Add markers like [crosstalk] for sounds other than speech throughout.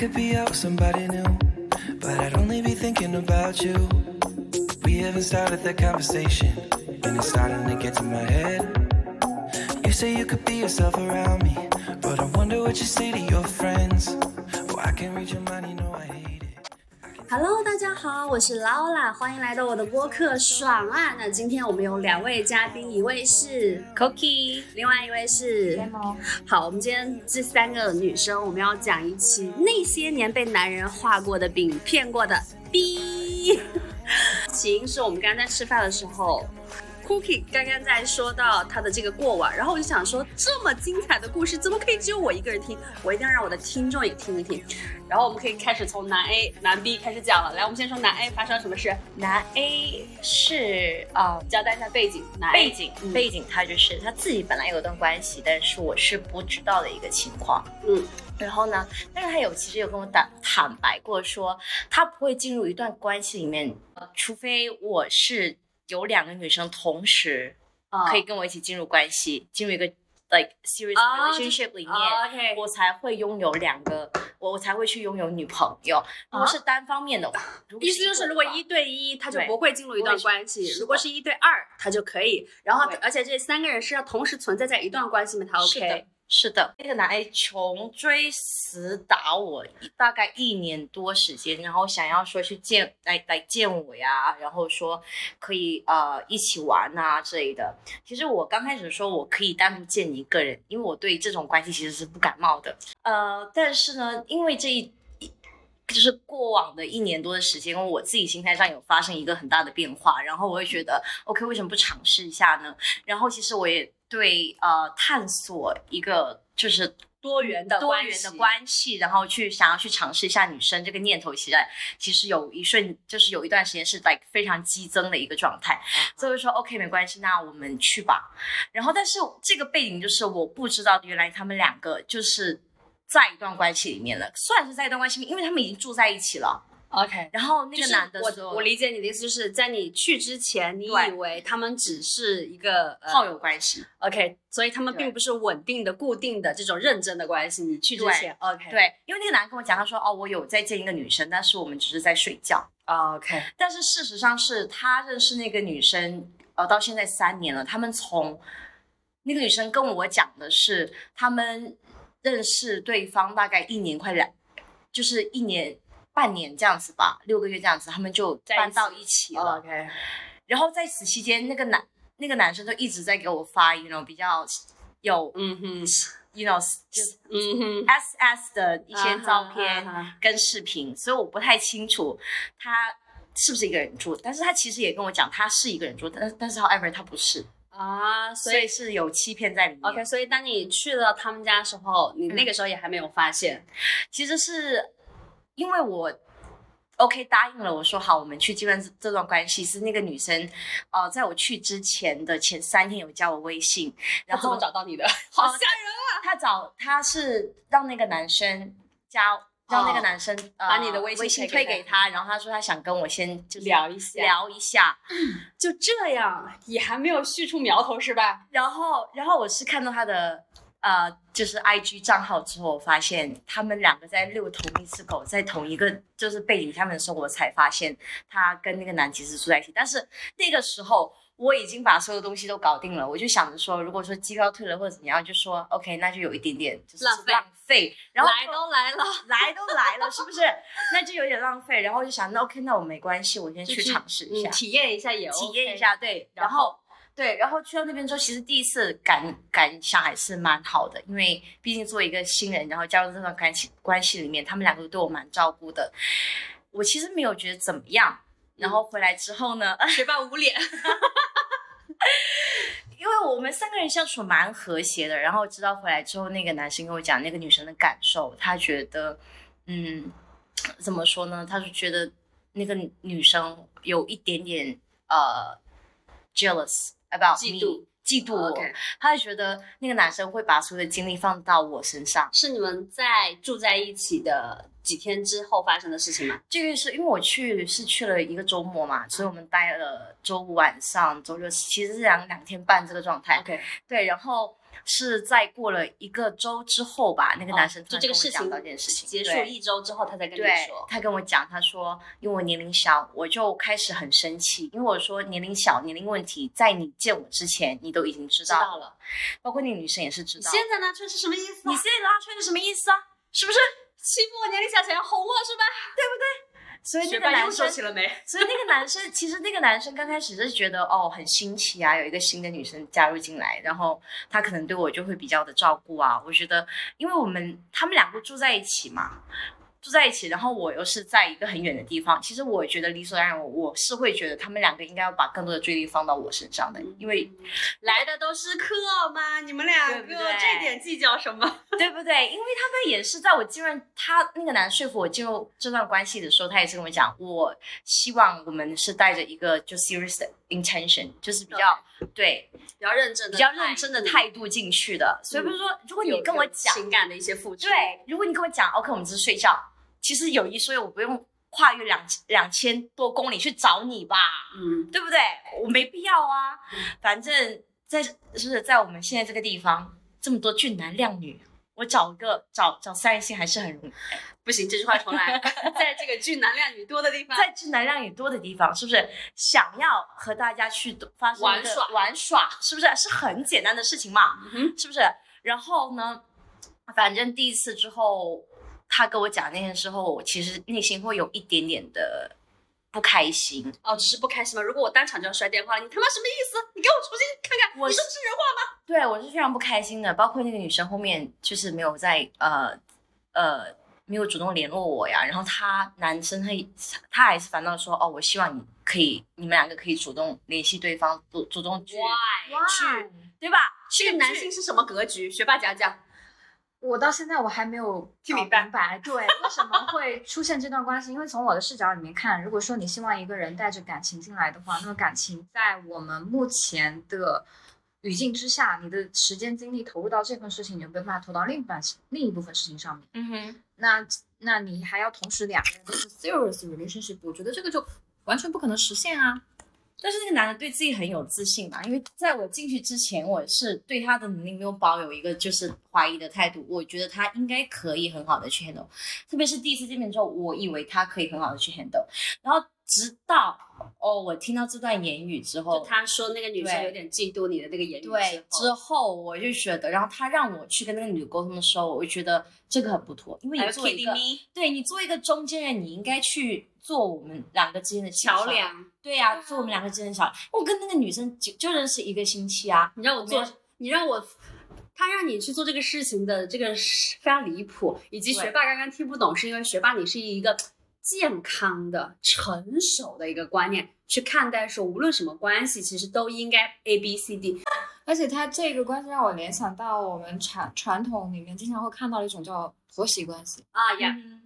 could be out with somebody new, but I'd only be thinking about you. We haven't started that conversation, and it's starting to get to my head. You say you could be yourself around me, but I wonder what you say to your friends. Well, I can't read your mind, you know. Hello，大家好，我是劳拉，欢迎来到我的播客爽啊！那今天我们有两位嘉宾，一位是 Cookie，另外一位是 Demo 好，我们今天这三个女生，我们要讲一期那些年被男人画过的饼、骗过的逼。[laughs] 起因是我们刚刚在吃饭的时候。Cookie 刚刚在说到他的这个过往，然后我就想说，这么精彩的故事，怎么可以只有我一个人听？我一定要让我的听众也听一听。然后我们可以开始从男 A、男 B 开始讲了。来，我们先说男 A 发生了什么事，男 A 是啊、交代一下背景。背景、嗯背景，他就是他自己本来有段关系，但是我是不知道的一个情况。嗯，然后呢，但是他有其实有跟我坦坦白过说，他不会进入一段关系里面，呃除非我是有两个女生同时啊可以跟我一起进入关系，进入一个 like serious 啊 relationship 里面。哦 OK，我才会拥有两个，我我才会去拥有女朋友。如果是单方面的话，如果意思就是，如果一一对一，他就不会进入一段关系；如果是一对二，他就可以。然后，而且这三个人是要同时存在在一段关系里面，他 OK。是的，那个男 A 穷追死打我大概一年多时间，然后想要说去见来来见我呀，然后说可以呃一起玩啊之类的。其实我刚开始说我可以单独见你一个人，因为我对这种关系其实是不感冒的。呃，但是呢，因为这一就是过往的一年多的时间，我自己心态上有发生一个很大的变化，然后我会觉得，OK，为什么不尝试一下呢？然后其实我也对呃探索一个就是多元的多元的关系，然后去想要去尝试一下女生这个念头，其实其实有一瞬就是有一段时间是 like 非常激增的一个状态，所以说 OK 没关系，那我们去吧。然后但是这个背景就是我不知道原来他们两个就是在一段关系里面了，算是在一段关系里面，因为他们已经住在一起了。OK。然后那个男的说我我理解你的意思，就是在你去之前，你以为他们只是一个呃炮友关系。OK，所以他们并不是稳定的、固定的这种认真的关系。你去之前 OK 对，因为那个男的跟我讲，他说哦，我有在见一个女生，但是我们只是在睡觉。OK 但是事实上是他认识那个女生，呃，到现在三年了。他们从那个女生跟我讲的是，他们认识对方大概一年快两，就是一年半年这样子吧，六个月这样子，他们就搬到一起了。OK 然后在此期间，那个男那个男生就一直在给我发，you know 比较有嗯哼 you know 就是嗯哼 S S 的一些照片跟视频，所以我不太清楚他是不是一个人住，但是他其实也跟我讲他是一个人住，但但是 however 他不是，啊，所以所以是有欺骗在里面。OK，所以当你去了他们家的时候，你那个时候也还没有发现。其实是因为我 OK 答应了，我说好，我们去计算这段关系是那个女生，呃，在我去之前的前三天有加我微信，然后怎么后找到你的？[laughs] 好哦吓人啊！他找他是让那个男生加。让那个男生、把你的微信推给推给他，然后他说他想跟我先就聊一下聊一下，就这样，也还没有续出苗头是吧？然后，然后我是看到他的呃，就是 I G 账号之后，我发现他们两个在遛同一只狗，在同一个就是背景下面的时候，我才发现他跟那个男其实住在一起。但是那个时候我已经把所有东西都搞定了，我就想着说，如果说机票退了或者怎么样，就说 OK，那就有一点点就是浪费浪费，然后来都来了，来都来了，是不是？那就有点浪费。然后我就想，那 OK，那我没关系，我先去尝试一下。嗯，体验一下也体 OK 体验一。下，对，然后对，然后去到那边之后，其实第一次感感想还是蛮好的，因为毕竟作为一个新人，然后加入这段感情关系里面，他们两个都对我蛮照顾的，我其实没有觉得怎么样。然后回来之后呢，[laughs] 学霸捂脸，[laughs] 因为我们三个人相处蛮和谐的，然后知道回来之后，那个男生跟我讲那个女生的感受，他觉得，嗯，怎么说呢？他就觉得那个女生有一点点呃 jealous about 嫉妒嫉妒我他就觉得那个男生会把所有的精力放到我身上。是你们在住在一起的几天之后发生的事情吗？这个是因为我去是去了一个周末嘛，所以我们待了周五晚上、周六，其实是两两天半这个状态。OK，对，然后是在过了一个周之后吧，那个男生突就然跟我讲这个事情到这件事情结束一周之后，他才跟你对说，。他跟我讲，他说因为我年龄小，我就开始很生气，因为我说年龄小，年龄问题在你见我之前，你都已经知道知道了，包括那个女生也是知道。你现在拉出来是什么意思、啊？你现在拉出来是什么意思啊？是不是？欺负我年龄小，想要哄我是吧？所以那个男生，起了没？[laughs] 所以那个男生，其实那个男生刚开始是觉得哦很新奇啊，有一个新的女生加入进来，然后他可能对我就会比较的照顾啊。我觉得，因为我们他们两个住在一起嘛，住在一起，然后我又是在一个很远的地方，其实我觉得理所当然，我我是会觉得他们两个应该要把更多的注意力放到我身上的，因为 [laughs] 来的都是客嘛，你们两个这点计较什么？[laughs] 对不对？因为他们也是在我进入他那个男说服我进入这段关系的时候，他也是跟我讲，我希望我们是带着一个就 serious 的 intention，就是比较对比较认真的，比较认真的态度进去的。所以不是说，如果你跟我讲，情感的一些付出，对，如果你跟我讲，OK，我们只是睡觉，其实有一说一，我不用跨越两两千多公里去找你吧，嗯，对不对？我没必要啊。反正在是不是在我们现在这个地方，这么多俊男靓女。我找一个找找三人行还是很容易，不行，这句话重来，[laughs] 在这个俊男靓女多的地方，在俊男靓女多的地方，是不是想要和大家去发生玩耍玩耍，是不是是很简单的事情嘛？嗯哼是不是？然后呢，反正第一次之后，他跟我讲那件事后，我其实内心会有一点点的不开心。哦，只是不开心吗？如果我当场就要摔电话了，你他妈什么意思？你给我重新看看，我你说这是人话吗？对我是非常不开心的，包括那个女生后面就是没有在呃呃没有主动联络我呀，然后他男生他他还是反倒说哦，我希望你可以你们两个可以主动联系对方，主主动去？去对吧？去这个男性是什么格局？学霸讲讲。我到现在我还没有搞听明白明白，对，为什么会出现这段关系？因为从我的视角里面看，如果说你希望一个人带着感情进来的话，那么感情在我们目前的语境之下，你的时间精力投入到这份事情，你就没办法投到另一半另一部分事情上面。嗯哼，那那你还要同时两个人都是 serious relationship，我觉得这个就完全不可能实现啊。但是那个男的对自己很有自信嘛，因为在我进去之前，我是对他的能力没有抱有一个就是怀疑的态度，我觉得他应该可以很好的去 handle，特别是第一次见面之后，我以为他可以很好的去 handle，然后直到哦我听到这段言语之后就，他说那个女生有点嫉妒你的那个言语对，之之后，我就觉得，然后他让我去跟那个女的沟通的时候，我就觉得这个很不妥，因为你为一个对你作为一个中间人，你应该去做我们两个之间的。桥梁，对呀、做我们两个之间的桥。梁。我跟那个女生就就认识一个星期啊，你让我做，你让我，他让你去做这个事情的这个是非常离谱，以及学霸刚刚听不懂，是因为学霸你是一个健康的、成熟的一个观念去看待，说无论什么关系，其实都应该 A B C D。而且他这个关系让我联想到我们传传统里面经常会看到一种叫婆媳关系。啊呀，嗯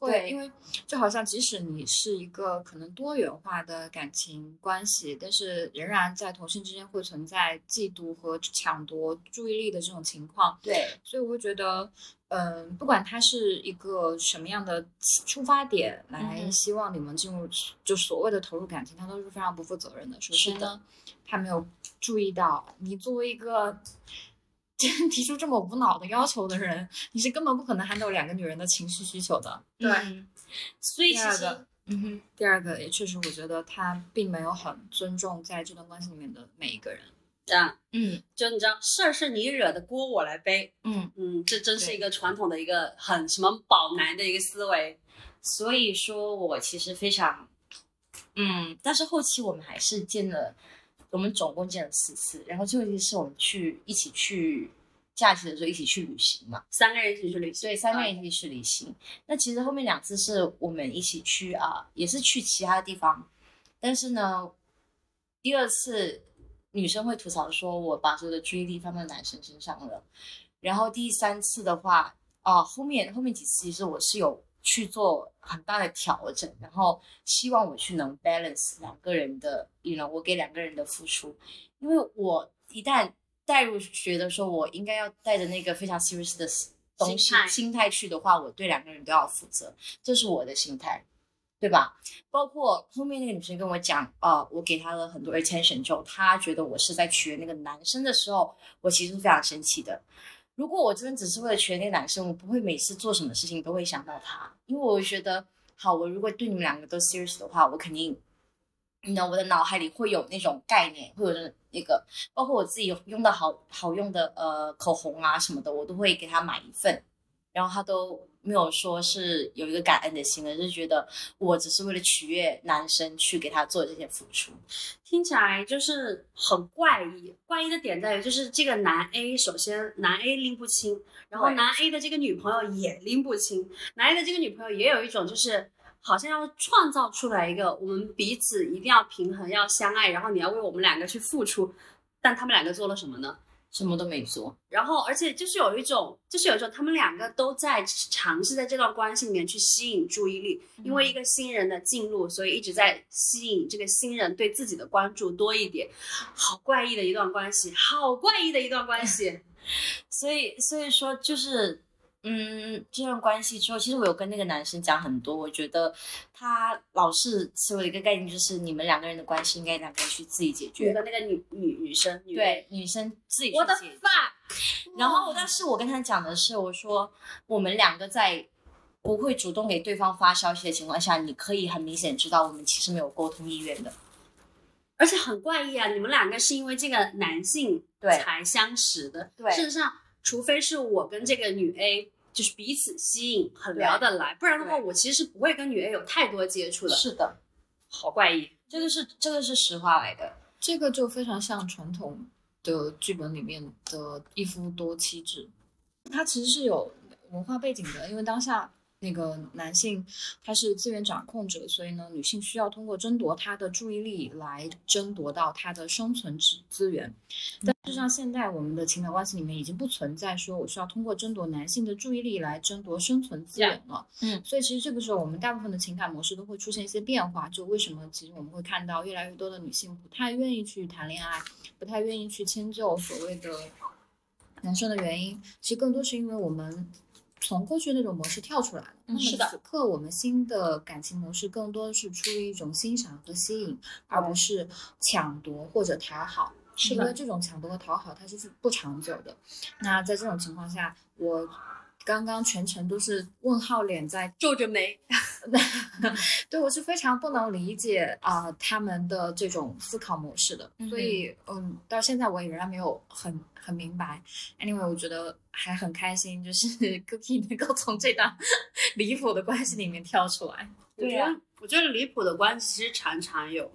会，对因为就好像即使你是一个可能多元化的感情关系，但是仍然在同性之间会存在嫉妒和抢夺注意力的这种情况，对，所以我会觉得，嗯，不管他是一个什么样的出发点来希望你们进入就所谓的投入感情，他都是非常不负责任的。首是的先呢，他没有注意到你作为一个。[laughs] 提出这么无脑的要求的人，你是根本不可能 handle 两个女人的情绪需求的。对嗯所以其实第二个，嗯哼，第二个，也确实，我觉得他并没有很尊重在这段关系里面的每一个人。这样嗯就你知道，事儿是你惹的，锅我来背。嗯，嗯，这真是一个传统的一个很什么宝男的一个思维。所以说我其实非常，嗯，但是后期我们还是见了，我们总共见了四次，然后最后一次是我们去一起去假期的时候一起去旅行嘛。三个人一起去旅行，对，三个人一起去旅行。那其实后面两次是我们一起去啊，也是去其他地方，但是呢，第二次女生会吐槽说我把所有的注意力放在男生身上了，然后第三次的话，啊，后面后面几次其实我是有去做很大的调整，然后希望我去能 balance 两个人的，you know，我给两个人的付出，因为我一旦带入觉得说我应该要带着那个非常 serious 的东西心态去的话，我对两个人都要负责，这是我的心态。对吧？包括后面那个女生跟我讲，呃，我给她了很多 attention 之后，她觉得我是在取悦那个男生的时候，我其实是非常生气的。如果我真的只是为了取悦那个男生，我不会每次做什么事情都会想到他，因为我觉得，好，我如果对你们两个都 serious 的话，我肯定，你知道我的脑海里会有那种概念，会有那个，包括我自己用的好好用的呃口红啊什么的，我都会给他买一份，然后他都没有说是有一个感恩的心，而是觉得我只是为了取悦男生去给他做这些付出。听起来就是很怪异。怪异的点在于，就是这个男 A 首先男 A 拎不清，然后男 A 的这个女朋友也拎不清，男 A 的这个女朋友也有一种就是。好像要创造出来一个我们彼此一定要平衡、要相爱，然后你要为我们两个去付出，但他们两个做了什么呢？什么都没做，然后，而且就是有一种，就是有一种，他们两个都在尝试在这段关系里面去吸引注意力，因为一个新人的进入，所以一直在吸引这个新人对自己的关注多一点。好怪异的一段关系，好怪异的一段关系。[laughs] 所以所以说就是。嗯，这段关系之后，其实我有跟那个男生讲很多。我觉得他老是持有一个概念，就是你们两个人的关系应该两个人去自己解女决。的那个女女女生，女对，女生自己去我的解决。fuck，然后，但是我跟他讲的是，我说我们两个在不会主动给对方发消息的情况下，你可以很明显知道我们其实没有沟通意愿的。而且很怪异啊！你们两个是因为这个男性对才相识的。对事实上，除非是我跟这个女 A 就是彼此吸引，很聊得来，不然的话，我其实是不会跟女 A 有太多接触的。是的，好怪异。这个是这个是实话来的。这个就非常像传统的剧本里面的一夫多妻制，它其实是有文化背景的，因为当下那个男性他是资源掌控者，所以呢，女性需要通过争夺他的注意力来争夺到他的生存资资源。但事实上，现在我们的情感关系里面已经不存在说我需要通过争夺男性的注意力来争夺生存资源了。嗯所以其实这个时候，我们大部分的情感模式都会出现一些变化。就为什么其实我们会看到越来越多的女性不太愿意去谈恋爱，不太愿意去迁就所谓的男生的原因，其实更多是因为我们从过去那种模式跳出来了。那么此刻我们新的感情模式更多的是出于一种欣赏和吸引，而不是抢夺或者讨好。是的因为这种抢夺和讨好它是不长久的。那在这种情况下，我刚刚全程都是问号脸在皱着眉，[laughs] 对我是非常不能理解啊、他们的这种思考模式的，所以嗯，到现在我也仍然没有很很明白。Anyway，我觉得还很开心，就是 [laughs] Cookie 能够从这段 [laughs] 离谱的关系里面跳出来。对呀我觉得，我觉得离谱的关系其实常常有，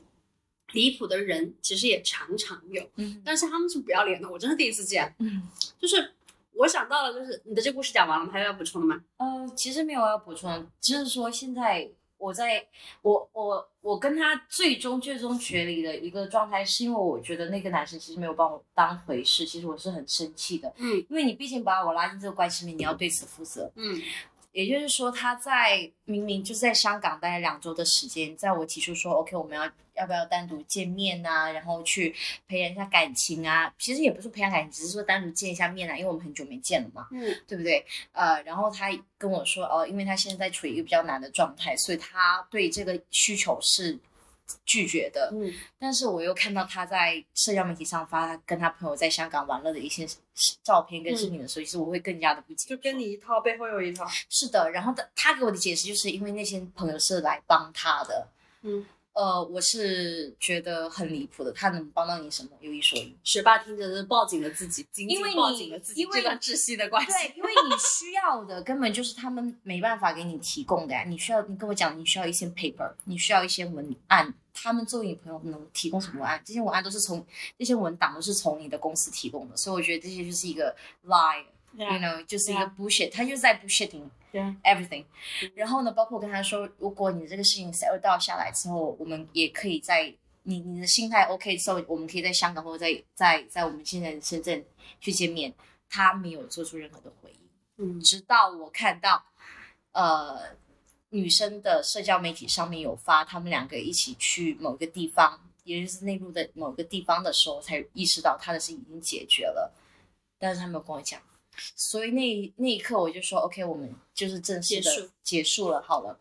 离谱的人其实也常常有，嗯但是他们是不要脸的，我真的第一次见。嗯，就是我想到了，就是你的这故事讲完了吗？还有要补充的吗？呃，其实没有要补充的，就是说现在我在我我我跟他最终最终决离的一个状态，是因为我觉得那个男生其实没有把我当回事，其实我是很生气的，嗯因为你毕竟把我拉进这个关系里面，你要对此负责。嗯 [laughs] 也就是说，他在明明就是在香港待了两周的时间，在我提出说 OK，我们要要不要单独见面啊，然后去培养一下感情啊，其实也不是培养感情，只是说单独见一下面啊，因为我们很久没见了嘛。嗯对不对？呃，然后他跟我说，哦，因为他现在处于一个比较难的状态，所以他对这个需求是拒绝的。嗯但是我又看到他在社交媒体上发他跟他朋友在香港玩乐的一些照片跟视频的时候，其实我会更加的不解。就跟你一套，背后有一套。是的，然后他他给我的解释就是因为那些朋友是来帮他的。嗯，呃，我是觉得很离谱的，他能帮到你什么？有一说一。学霸听着是抱紧了自己，紧紧因为你抱紧了自己因为这段窒息的关系。对，因为你需要的根本就是他们没办法给你提供的呀。你需要，你跟我讲，你需要一些 paper，你需要一些文案，他们作为你朋友能提供什么文案？这些文案都是从这些文档都是从你的公司提供的，所以我觉得这些就是一个 lie，you know，就是一个 bullshit，他就是在 bullshitting Yeah. everything。然后呢，包括我跟他说，如果你这个事情 settle 到下来之后，我们也可以在你你的心态 OK 之后，我们可以在香港或者在在在我们现在的深圳去见面。他没有做出任何的回应。嗯直到我看到，呃，女生的社交媒体上面有发他们两个一起去某个地方，也就是内陆的某个地方的时候，才意识到他的事已经解决了，但是他没有跟我讲，所以那那一刻我就说 OK，我们就是正式的结束了，好了。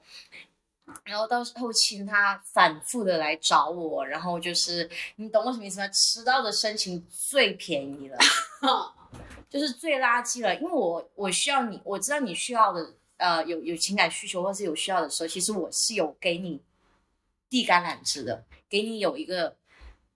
然后到后期他反复的来找我，然后就是你懂我什么意思吗？迟到的申请最便宜了，[laughs] 就是最垃圾了，因为我我需要你，我知道你需要的，呃，有有情感需求或是有需要的时候，其实我是有给你递橄榄枝的，给你有一个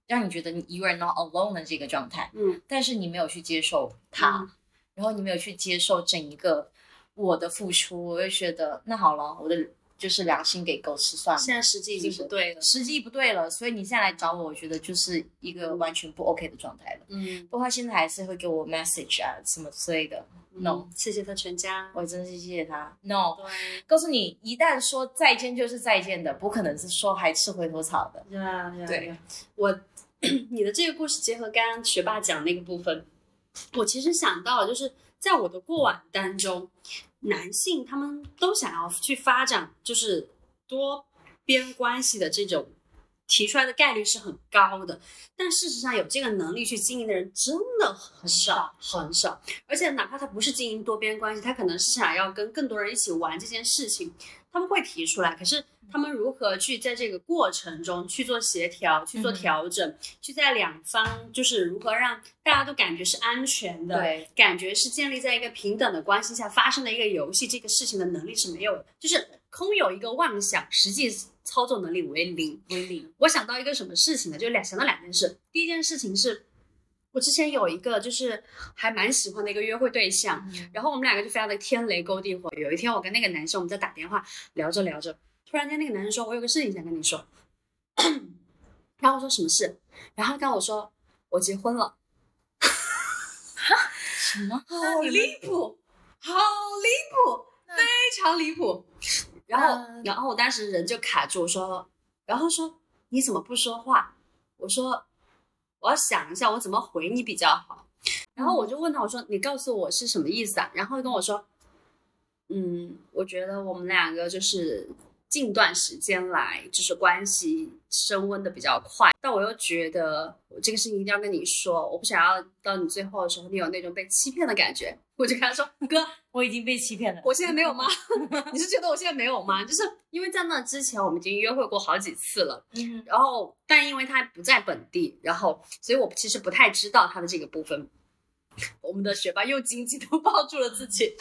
让你觉得你 you are not alone 的这个状态，嗯但是你没有去接受它，嗯然后你没有去接受整一个我的付出，我会觉得那好了，我的就是良心给狗吃算了。现在时机已经不对了。时机不对了，所以你现在来找我，我觉得就是一个完全不 OK 的状态了。嗯不过他现在还是会给我 message 啊什么之类的。No，嗯谢谢他全家。我真是谢谢他。No，对，告诉你，一旦说再见就是再见的，不可能是说还吃回头草的。呀呀对呀！我 [clears throat] 你的这个故事结合刚刚学霸讲那个部分，我其实想到，就是在我的过往当中，男性他们都想要去发展就是多边关系的这种提出来的概率是很高的，但事实上有这个能力去经营的人真的很少很少，而且哪怕他不是经营多边关系，他可能是想要跟更多人一起玩这件事情，他们会提出来，可是他们如何去在这个过程中去做协调、去做嗯调整，去在两方就是如何让大家都感觉是安全的，对，感觉是建立在一个平等的关系下发生的一个游戏，这个事情的能力是没有的，就是空有一个妄想，实际操作能力为零。为零。我想到一个什么事情呢？就两想到两件事。第一件事情是，我之前有一个就是还蛮喜欢的一个约会对象，然后我们两个就非常的天雷勾地火。有一天我跟那个男生我们在打电话聊着聊着，突然间那个男生说：“我有个事情想跟你说。[clears throat] ”然后我说什么事？然后他跟我说：“我结婚了。”什么？好离谱，好离谱，[laughs] 非常离谱。然后，那然后我当时人就卡住，我说，然后说你怎么不说话？我说我要想一下我怎么回你比较好。然后我就问他，我说你告诉我是什么意思啊？然后跟我说，嗯，我觉得我们两个就是近段时间来就是关系升温的比较快，但我又觉得我这个事情一定要跟你说，我不想要到你最后的时候你有那种被欺骗的感觉。我就跟他说，[laughs] 哥，我已经被欺骗了。我现在没有吗？[laughs] 你是觉得我现在没有吗？就是因为在那之前我们已经约会过好几次了，嗯然后但因为他不在本地，然后所以我其实不太知道他的这个部分。我们的学霸又紧紧的抱住了自己，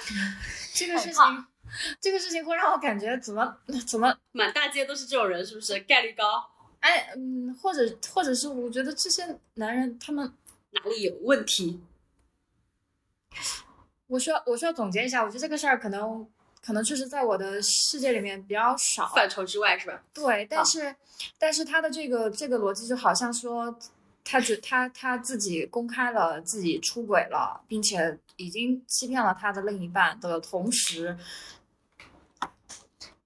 这个事情，[laughs] 这个事情会让我感觉怎么怎么满大街都是这种人，是不是？概率高，哎嗯，或者或者是我觉得这些男人他们，哪里有问题？我需要我需要总结一下，我觉得这个事儿可能可能确实在我的世界里面比较少，范畴之外是吧？对，但是但是他的这个这个逻辑就好像说，他只他他自己公开了自己出轨了，并且已经欺骗了他的另一半的同时，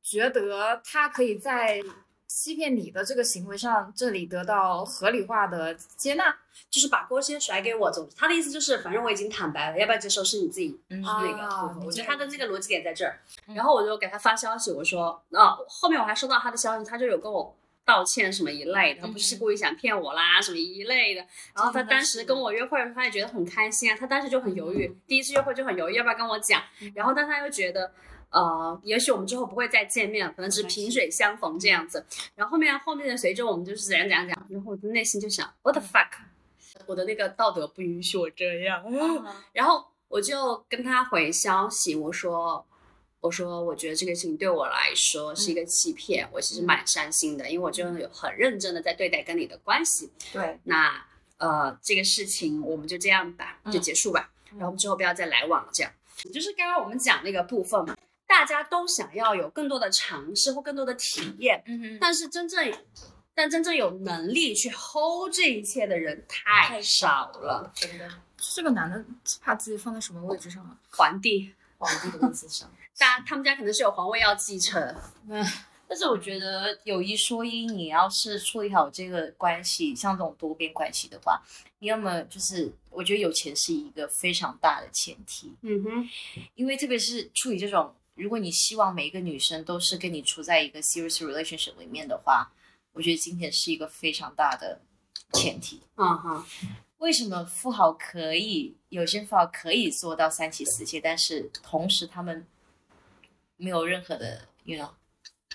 觉得他可以在欺骗你的这个行为上这里得到合理化的接纳。就是把锅先甩给我，总之他的意思就是，反正我已经坦白了，要不要接受是你自己嗯那个啊。我觉得他的那个逻辑点在这儿。嗯然后我就给他发消息，我说，啊，后面我还收到他的消息，他就有跟我道歉什么一类的，他不是嗯故意想骗我啦，什么一类的。然后他当时跟我约会的时候，他也觉得很开心啊，他当时就很犹豫，第一次约会就很犹豫要不要跟我讲，然后但他又觉得。呃，也许我们之后不会再见面，可能只是萍水相逢这样子。然后后面后面的随着我们就是怎样怎样讲，然后我的内心就想，what the fuck，我的那个道德不允许我这样。然后我就跟他回消息，我说，我说我觉得这个事情对我来说是一个欺骗，我其实蛮伤心的，因为我真的有很认真的在对待跟你的关系。对，那呃，这个事情我们就这样吧，就结束吧，嗯然后我们之后不要再来往了。这样，就是刚刚我们讲那个部分嘛，大家都想要有更多的尝试或更多的体验，嗯哼，但是真正。但真正有能力去 hold 这一切的人太太少了。了，真的，这个男的把自己放在什么位置上啊？皇帝，皇帝的位置上。大家他们家可能是有皇位要继承，嗯但是我觉得有一说一，你要是处理好这个关系，像这种多边关系的话，你要么就是，我觉得有钱是一个非常大的前提，嗯哼，因为特别是处理这种，如果你希望每一个女生都是跟你处在一个 serious relationship 里面的话，我觉得金钱是一个非常大的前提。嗯哼，为什么富豪可以有些富豪可以做到三妻四妾，但是同时他们没有任何的，you know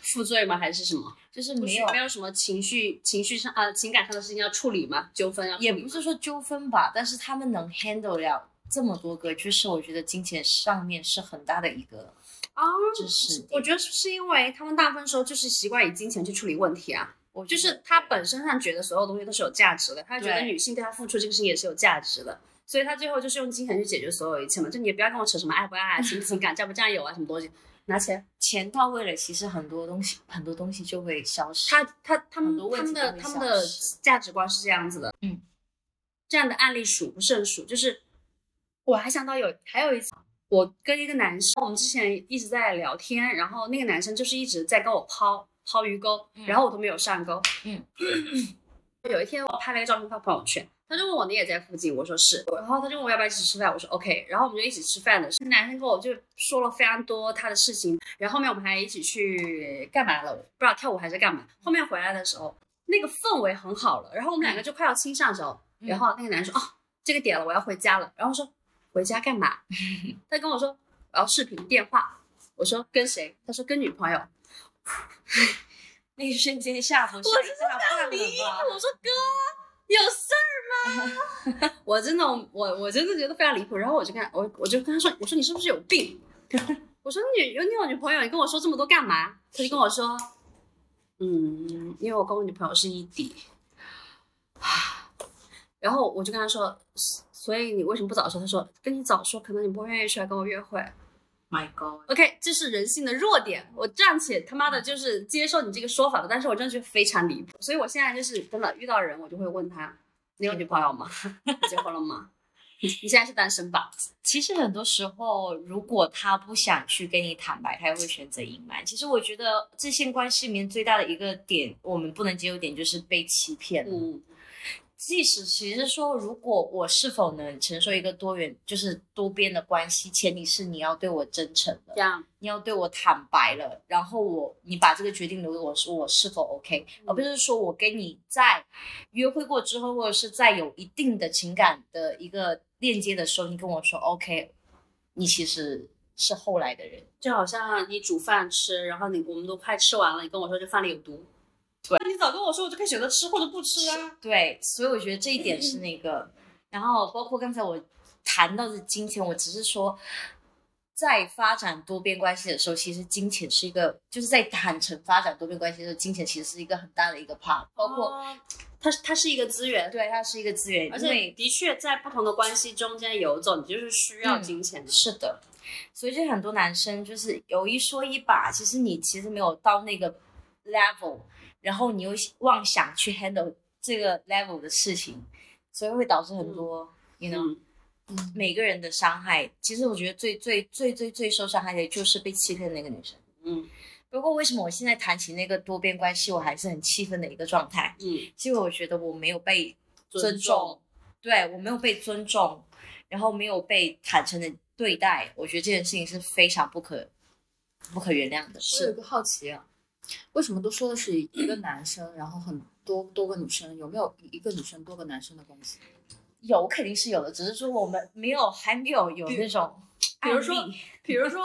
负罪吗？还是什么？就是没有没有什么情绪情绪上啊情感上的事情要处理吗？纠纷要处理吗也不是说纠纷吧，但是他们能 handle 了这么多个，就是我觉得金钱上面是很大的一个啊，就是。我觉得是因为他们大部分时候就是习惯以金钱去处理问题啊。我就是他本身上觉得所有东西都是有价值的，他觉得女性对他付出这个事情也是有价值的，所以他最后就是用金钱去解决所有一切嘛。就你也不要跟我扯什么爱不爱啊、情不情感、占不占有啊，什么东西，拿钱。钱到位了，其实很多东西很多东西就会消失。他他他们他们的他们的价值观是这样子的，嗯，这样的案例数不胜数。就是我还想到有还有一次，我跟一个男生，我们之前一直在聊天，然后那个男生就是一直在跟我抛抛鱼钩，嗯然后我都没有上钩。嗯，[clears throat] 有一天我拍了一个照片发朋友圈。他就问我你也在附近，我说是，然后他就问我要不要一起吃饭，我说 OK，然后我们就一起吃饭的。男生跟我就说了非常多他的事情，然后后面我们还一起去干嘛了？我不知道跳舞还是干嘛。后面回来的时候，那个氛围很好了，然后我们两个就快要亲上手，嗯然后那个男生说哦这个点了，我要回家了，然后说回家干嘛？[laughs] 他跟我说我要视频电话，我说跟谁？他说跟女朋友。[laughs] 那一瞬间下头下一下半了吧？我说哥，有事儿吗？[laughs] 我真的，我我真的觉得非常离谱。然后我就跟他我我就跟他说，我说你是不是有病？我说你有你有女朋友，你跟我说这么多干嘛？他就跟我说，嗯，因为我跟我女朋友是异地。然后我就跟他说，所以你为什么不早说？他说跟你早说，可能你不会愿意出来跟我约会。My God！OK，这是人性的弱点，我暂且他妈的就是接受你这个说法的，但是我真的觉得非常离谱，所以我现在就是真的遇到人，我就会问他，你有女朋友吗？你结婚了吗？你你现在是单身吧？其实很多时候，如果他不想去跟你坦白，他也会选择隐瞒。其实我觉得这些关系里面最大的一个点，我们不能接受点就是被欺骗。嗯即使其实说，如果我是否能承受一个多元，就是多边的关系，前提是你要对我真诚了，这样，你要对我坦白了，然后我你把这个决定留给我，说我是否 OK，、而不是说我跟你在约会过之后，或者是在有一定的情感的一个链接的时候，你跟我说 OK，你其实是后来的人。就好像你煮饭吃，然后你我们都快吃完了，你跟我说这饭里有毒，对，你早跟我说，我就可以选择吃或者不吃啊。对，所以我觉得这一点是那个，然后包括刚才我谈到的金钱，我只是说，在发展多边关系的时候，其实金钱是一个，就是在坦诚发展多边关系的时候，金钱其实是一个很大的一个 part，包括、哦它它是一个资源，对它是一个资源，而且的确在不同的关系中间游走，你就是需要嗯金钱的。是的，所以就很多男生就是有一说一吧，其实你其实没有到那个 level，然后你又妄想去 handle 这个 level 的事情，所以会导致很多、y o u know。每个人的伤害，其实我觉得最最最最最受伤害的就是被欺骗的那个女生。嗯不过为什么我现在谈起那个多边关系，我还是很气愤的一个状态？嗯，是因为我觉得我没有被尊尊重，对我没有被尊重，然后没有被坦诚的对待，我觉得这件事情是非常不可不可原谅的。是我有个好奇啊，为什么都说的是一个男生，然后很多多个女生，有没有一个女生多个男生的关系？有肯定是有的，只是说我们没有还没有有那种比如说比如说，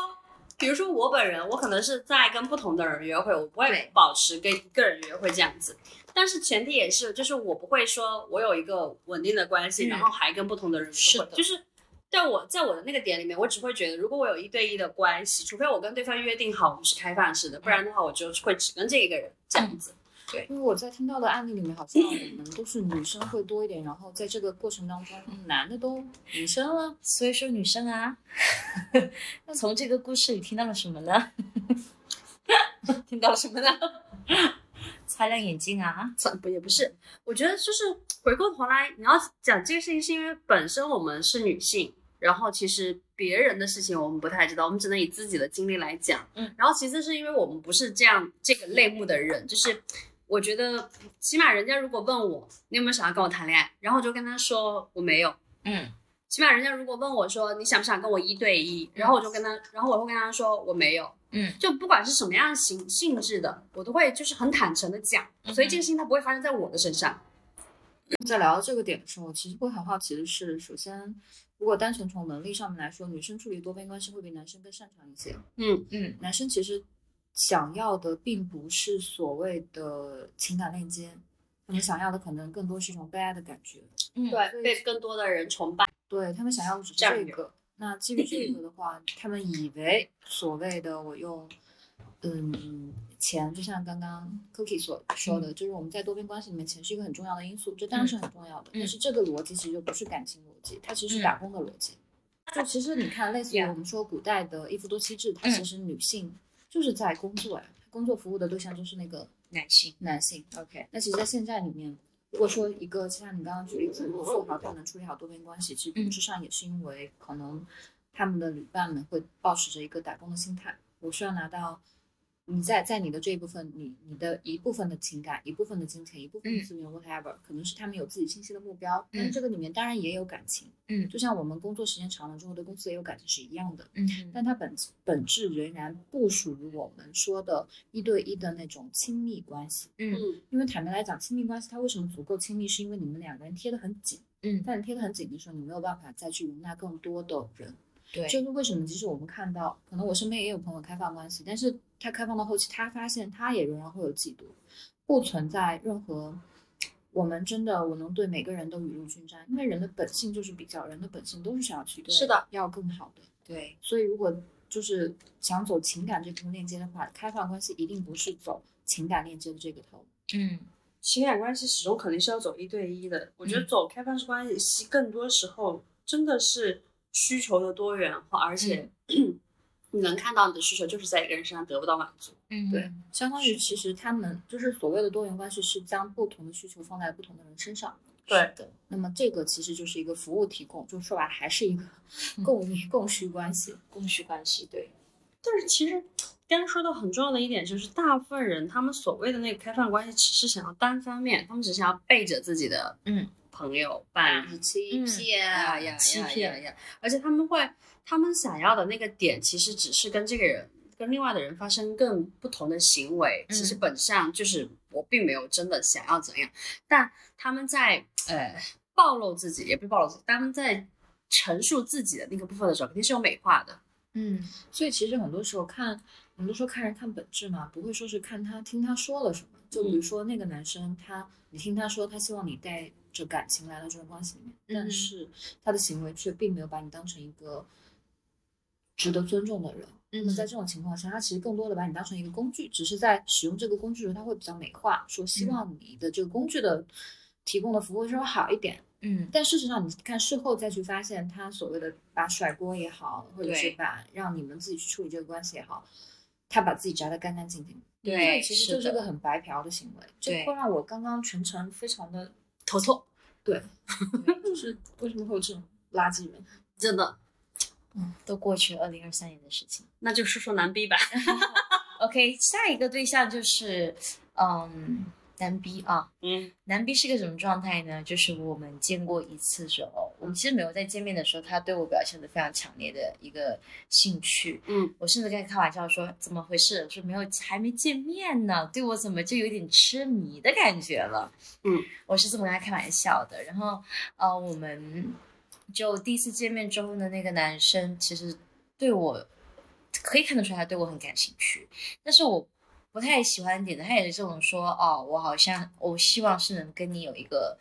比如说我本人，我可能是在跟不同的人约会，我不会保持跟一个人约会这样子。但是前提也是，就是我不会说我有一个稳定的关系，嗯然后还跟不同的人约会。是的就是在我在我的那个点里面，我只会觉得，如果我有一对一的关系，除非我跟对方约定好我们是开放式的，不然的话，我就会只跟这一个人这样子。对因为我在听到的案例里面，好像我们都是女生会多一点，然后在这个过程当中，男的都女生了。所以说女生啊，[laughs] 那从这个故事里听到了什么呢？[laughs] 听到了什么呢？[laughs] 擦亮眼睛啊！不也不是，我觉得就是回过头来，你要讲这个事情，是因为本身我们是女性，然后其实别人的事情我们不太知道，我们只能以自己的经历来讲。嗯，然后其次是因为我们不是这样这个类目的人，就是我觉得起码人家如果问我你有没有想要跟我谈恋爱，然后我就跟他说我没有。嗯，起码人家如果问我说你想不想跟我一对一，然后我就跟他，然后我会跟他说我没有。嗯，就不管是什么样性性质的，我都会就是很坦诚的讲，所以这个事情它不会发生在我的身上。在聊到这个点的时候，其实会很好奇的是，首先，如果单纯从能力上面来说，女生处理多边关系会比男生更擅长一些。嗯嗯，男生其实想要的并不是所谓的情感链接，他们想要的可能更多是一种被爱的感觉。嗯，对，被更多的人崇拜。对他们想要的只是这个。那基于这个的话，他们以为所谓的我用，嗯，钱，就像刚刚 Cookie 所说的，就是我们在多边关系里面，钱是一个很重要的因素，这当然是很重要的。但是这个逻辑其实就不是感情逻辑，它其实是打工的逻辑。就其实你看，类似于我们说古代的一夫多妻制，它其实女性就是在工作呀，工作服务的对象就是那个男性，男性。OK，那其实，在现在里面，如果说一个像你刚刚举例子，富豪他能处理好多边关系，其实本质上也是因为可能他们的旅伴们会保持着一个打工的心态，我需要拿到。你在在你的这一部分，你你的一部分的情感，一部分的金钱，一部分的资源、whatever，可能是他们有自己清晰的目标，但是这个里面当然也有感情，嗯就像我们工作时间长了之后对公司也有感情是一样的，嗯但它本本质仍然不属于我们说的一对一的那种亲密关系。嗯嗯因为坦白来讲，亲密关系它为什么足够亲密，是因为你们两个人贴得很紧。嗯，但你贴得很紧的时候，你没有办法再去容纳更多的人。对，就是为什么？即使我们看到，可能我身边也有朋友开放关系，但是他开放到后期，他发现他也仍然会有嫉妒，不存在任何我们真的我能对每个人都雨露均沾，因为人的本性就是比较，人的本性都是想要去对是的要更好的。对，所以如果就是想走情感这部分链接的话，开放关系一定不是走情感链接的这个头。嗯情感关系始终肯定是要走一对一的。我觉得嗯走开放式关系，更多时候真的是需求的多元化，而且、你 [clears throat] 能看到你的需求就是在一个人身上得不到满足。嗯，对，相当于其实他们就是所谓的多元关系，是将不同的需求放在不同的人身上。对的，那么这个其实就是一个服务提供，就说白了还是一个供应供需关系。供需关系，对，但是其实刚刚说到很重要的一点，就是大部分人他们所谓的那个开放关系，只是想要单方面，他们只想要背着自己的嗯朋友、伴侣欺骗呀呀呀欺骗呀呀，而且他们会，他们想要的那个点，其实只是跟这个人。跟另外的人发生更不同的行为，其实嗯本质上就是我并没有真的想要怎样，但他们在呃暴露自己，也不是暴露自己，他们在陈述自己的那个部分的时候，肯定是有美化的。嗯所以其实很多时候看，很多时候看人看本质嘛，不会说是看他听他说了什么。就比如说那个男生，他你听他说他希望你带着感情来到这段关系里面，但嗯是他的行为却并没有把你当成一个值得尊重的人。那么在这种情况下，他其实更多的把你当成一个工具，只是在使用这个工具的时候，他会比较美化，说希望你的这个工具的提供的服务稍微好一点。嗯。但事实上，你看事后再去发现，他所谓的把甩锅也好，或者是把让你们自己去处理这个关系也好，他把自己摘得干干净净。对所以其实是的这是个很白嫖的行为，这会让我刚刚全程非常的头痛，对，[laughs] 就是为什么会有这种垃圾人？真的，嗯，都过去了二零二三年的事情。那就说说男 B 吧。[laughs] OK，下一个对象就是嗯男 B 啊，嗯男 B 是个什么状态呢？就是我们见过一次之后，我们其实没有在见面的时候，他对我表现的非常强烈的一个兴趣。嗯，我甚至跟他开玩笑说：“怎么回事？我说没有，还没见面呢，对我怎么就有点痴迷的感觉了？”嗯，我是这么跟他开玩笑的。然后呃，我们就第一次见面之后呢，那个男生其实对我可以看得出来他对我很感兴趣，但是我不太喜欢点的，他也是这种说哦，我好像我希望是能跟你有一个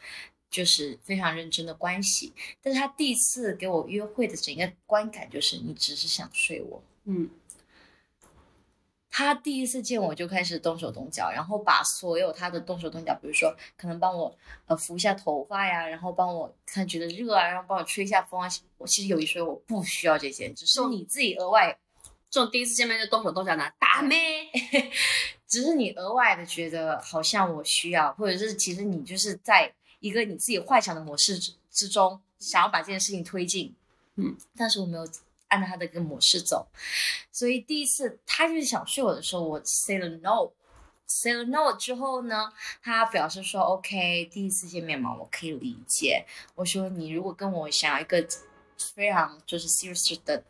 就是非常认真的关系，但是他第一次给我约会的整个观感就是你只是想睡我。嗯他第一次见我就开始动手动脚，然后把所有他的动手动脚，比如说可能帮我呃扶一下头发呀，然后帮我他觉得热啊，然后帮我吹一下风啊。我其实有一说我不需要这些，只是你自己额外这种第一次见面就动手动脚的打妹，[laughs] 只是你额外的觉得好像我需要，或者是其实你就是在一个你自己幻想的模式之之中，想要把这件事情推进，嗯，但是我没有按照他的一个模式走，所以第一次他就是想睡我的时候，我 say 了 no。say 了 no 之后呢，他表示说 OK，第一次见面嘛，我可以理解。我说你如果跟我想要一个非常就是 serious 的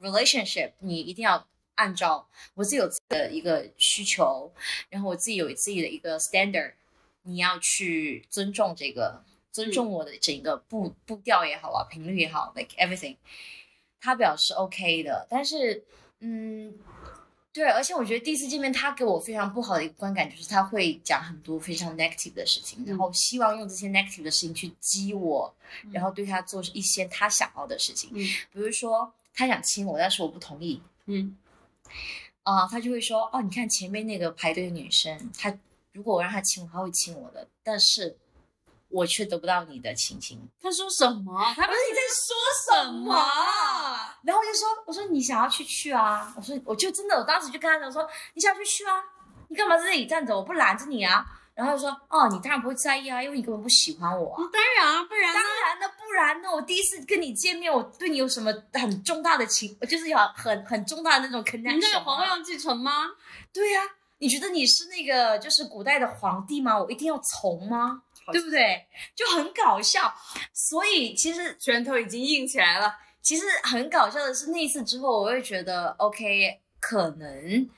relationship，你一定要按照我自己有自己的一个需求，然后我自己有自己的一个 standard，你要去尊重这个，尊重我的整个步步调也好啊，频率也好，like everything。他表示 OK 的，但是嗯，对，而且我觉得第一次见面，他给我非常不好的一个观感，就是他会讲很多非常 negative 的事情，然后希望用这些 negative 的事情去激我，然后对他做一些他想要的事情。嗯比如说他想亲我，但是我不同意，嗯啊、他就会说，哦，你看前面那个排队的女生，她如果我让她亲我，她会亲我的，但是我却得不到你的亲亲。他说什么？他不是你在说什么？然后我就说，我说你想要去去啊，我说我就真的，我当时就跟他讲说，你想要去去啊，你干嘛在这里站着？我不拦着你啊。然后他就说，哦，你当然不会在意啊，因为你根本不喜欢我啊。当然啊，不然呢当然呢，不然呢？我第一次跟你见面，我对你有什么很重大的情，就是有很很重大的那种 connection 你们家有吗皇位要继承吗？对呀、你觉得你是那个就是古代的皇帝吗？我一定要从吗？对不对？就很搞笑。所以其实拳头已经硬起来了。其实很搞笑的是，那一次之后，我会觉得，OK，可能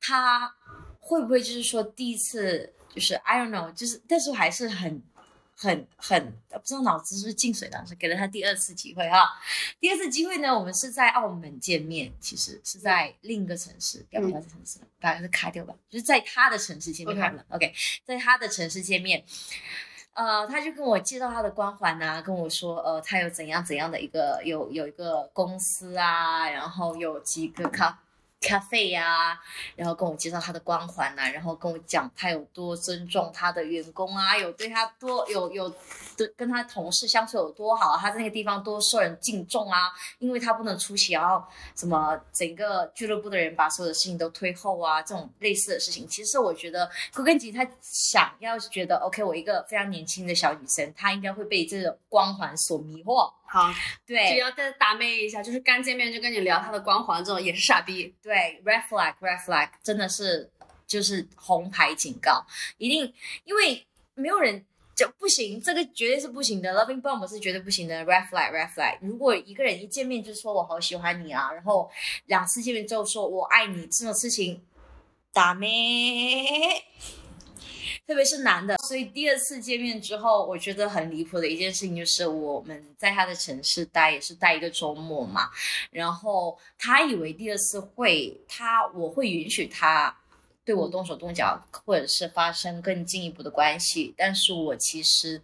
他会不会就是说第一次就是 I don't know，就是但是我还是很很很不知道脑子是不是进水了，是给了他第二次机会哈。第二次机会呢，我们是在澳门见面，其实是在另一个城市，要不要在城市？把它卡掉吧，就是在他的城市见面 OK 好了。OK，在他的城市见面。呃，他就跟我介绍他的光环呐、跟我说，呃，他有怎样怎样的一个有有一个公司啊，然后有几个咖咖啡呀、然后跟我介绍他的光环呐、然后跟我讲他有多尊重他的员工啊，有对他多有有对跟他同事相处有多好，他在那个地方多受人敬重啊，因为他不能出席，然后什么整个俱乐部的人把所有的事情都推后啊，这种类似的事情，其实我觉得归根结底，他想要是觉得 OK，我一个非常年轻的小女生，她应该会被这种光环所迷惑，好，这个对要再打妹一下，就是刚见面就跟你聊他的光环，这种也是傻逼。对，red flag，red flag，真的是就是红牌警告，一定因为没有人。就不行，这个绝对是不行的。Loving bomb 是绝对不行的，red flag，red flag。如果一个人一见面就说我好喜欢你啊，然后两次见面之后说我爱你，这种事情打咩？特别是男的，所以第二次见面之后，我觉得很离谱的一件事情就是我们在他的城市待也是待一个周末嘛，然后他以为第二次会他我会允许他对我动手动脚，或者是发生更进一步的关系，但是我其实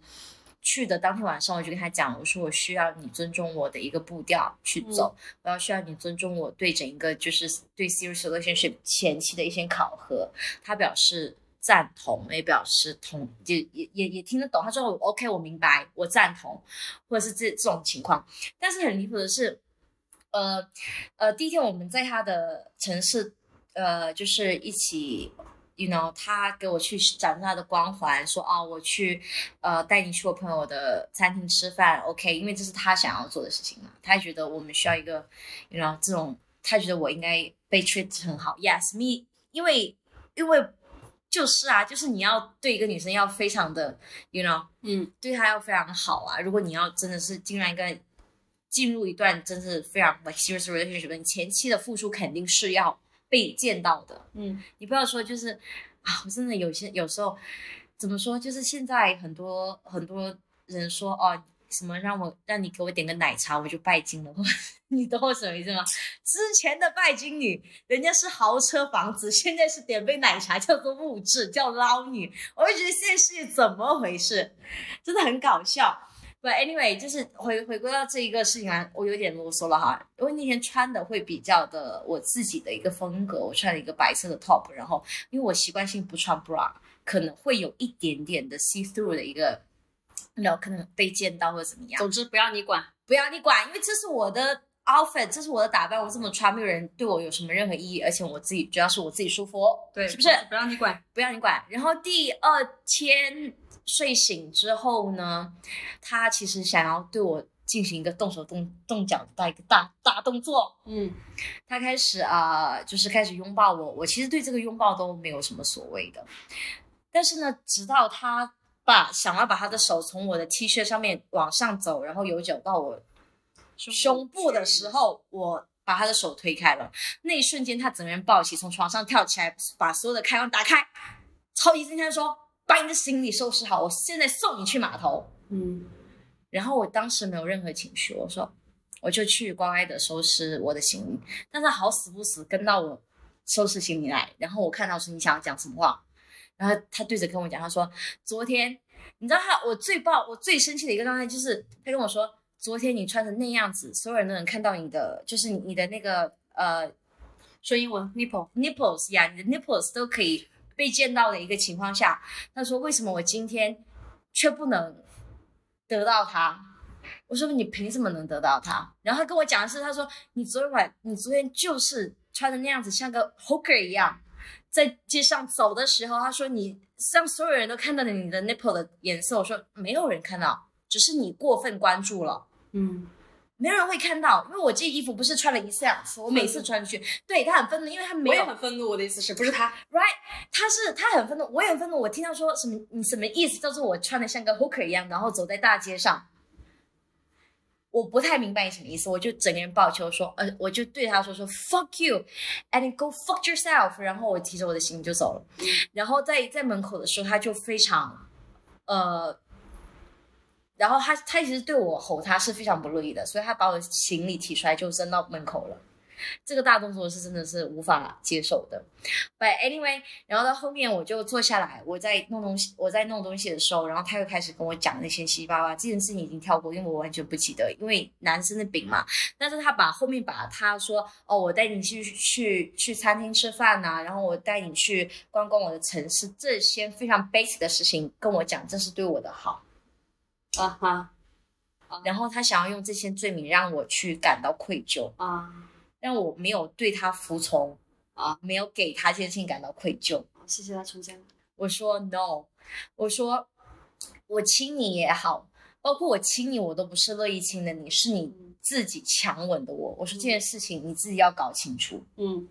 去的当天晚上我就跟他讲，我说我需要你尊重我的一个步调去走，我要需要你尊重我对整一个就是对 serious relationship 前期的一些考核，他表示。赞同，也表示同，也也也也听得懂。他说 OK，我明白，我赞同，或者是这这种情况。但是很离谱的是，呃呃，第一天我们在他的城市，呃，就是一起，you know，他给我去展示他的光环，说哦，我去，呃，带你去我朋友的餐厅吃饭，OK，因为这是他想要做的事情嘛，他觉得我们需要一个，you know，这种，他觉得我应该被 treat 很好，yes，me，因为因为就是啊，就是你要对一个女生要非常的，you know，嗯，对她要非常好啊。如果你要真的是进入一个进入一段真是非常 like serious relationship，你前期的付出肯定是要被见到的。嗯，你不要说就是啊，我真的有些有时候怎么说，就是现在很多很多人说哦。什么让我让你给我点个奶茶我就拜金了，[laughs] 你懂我什么意思吗？之前的拜金女，人家是豪车房子，现在是点杯奶茶叫做物质，叫捞女。我就觉得现在是怎么回事，真的很搞笑。But anyway，就是回回归到这一个事情来，我有点啰嗦了哈，因为那天穿的会比较的我自己的一个风格，我穿了一个白色的 top，然后因为我习惯性不穿 bra，可能会有一点点的 see through 的一个，然后可能被见到或者怎么样。总之不要你管。不要你管，因为这是我的 outfit，这是我的打扮，我这么穿，没有人对我有什么任何意义，而且我自己主要是我自己舒服，对是不是？不要你管。不要你管。然后第二天睡醒之后呢，他其实想要对我进行一个动手动动脚的一个大大动作，嗯，他开始啊、呃就是开始拥抱我。我其实对这个拥抱都没有什么所谓的，但是呢，直到他把想要把他的手从我的 T 恤上面往上走，然后游走到我胸部的时候，我把他的手推开了。那一瞬间，他整个人抱起，从床上跳起来，把所有的开关打开，超级惊叹说：“把你的行李收拾好，我现在送你去码头。”嗯，然后我当时没有任何情绪，我说我就去乖乖的收拾我的行李，但他好死不死跟到我收拾行李来，然后我看到是你想要讲什么话，然后他对着跟我讲，他说昨天你知道他我最爆我最生气的一个状态就是他跟我说昨天你穿成那样子，所有人都能看到你的就是你的那个呃说英文 nipple，nipples 呀，你的 nipples 都可以被见到的一个情况下，他说为什么我今天却不能得到它？我说你凭什么能得到它？然后他跟我讲的是，他说你昨天晚你昨天就是穿的那样子，像个 hooker 一样，在街上走的时候，他说你让所有人都看到了你的 nipple 的颜色。我说没有人看到，只是你过分关注了。嗯，没有人会看到，因为我这衣服不是穿了一次两次，我每次穿出去，对他很愤怒，因为他没我有也很愤怒，我的意思是不是他？right，他是他很愤怒，我也很愤怒。我听到说什么你什么意思？叫做我穿的像个 hooker 一样，然后走在大街上，我不太明白你什么意思。我就整个人抱球说，呃，我就对他说说 fuck you，and go fuck yourself。然后我提着我的行李就走了。然后在在门口的时候，他就非常，呃。然后他他其实对我吼他是非常不乐意的，所以他把我的行李提出来就扔到门口了。这个大动作是真的是无法接受的。But anyway，然后到后面我就坐下来，我在弄东西，我在弄东西的时候，然后他又开始跟我讲那些七七八八，这件事情已经跳过，因为我完全不记得，因为男生的饼嘛。但是他把后面把他说哦，我带你去去去餐厅吃饭呐、然后我带你去观光我的城市，这些非常 basic 的事情跟我讲，这是对我的好。啊哈然后他想要用这些罪名让我去感到愧疚，啊，让我没有对他服从啊，没有给他这件事情感到愧疚。谢谢他重建。我说 no，我说我亲你也好，包括我亲你，我都不是乐意亲的你，是你自己强吻的我。我说这件事情你自己要搞清楚，嗯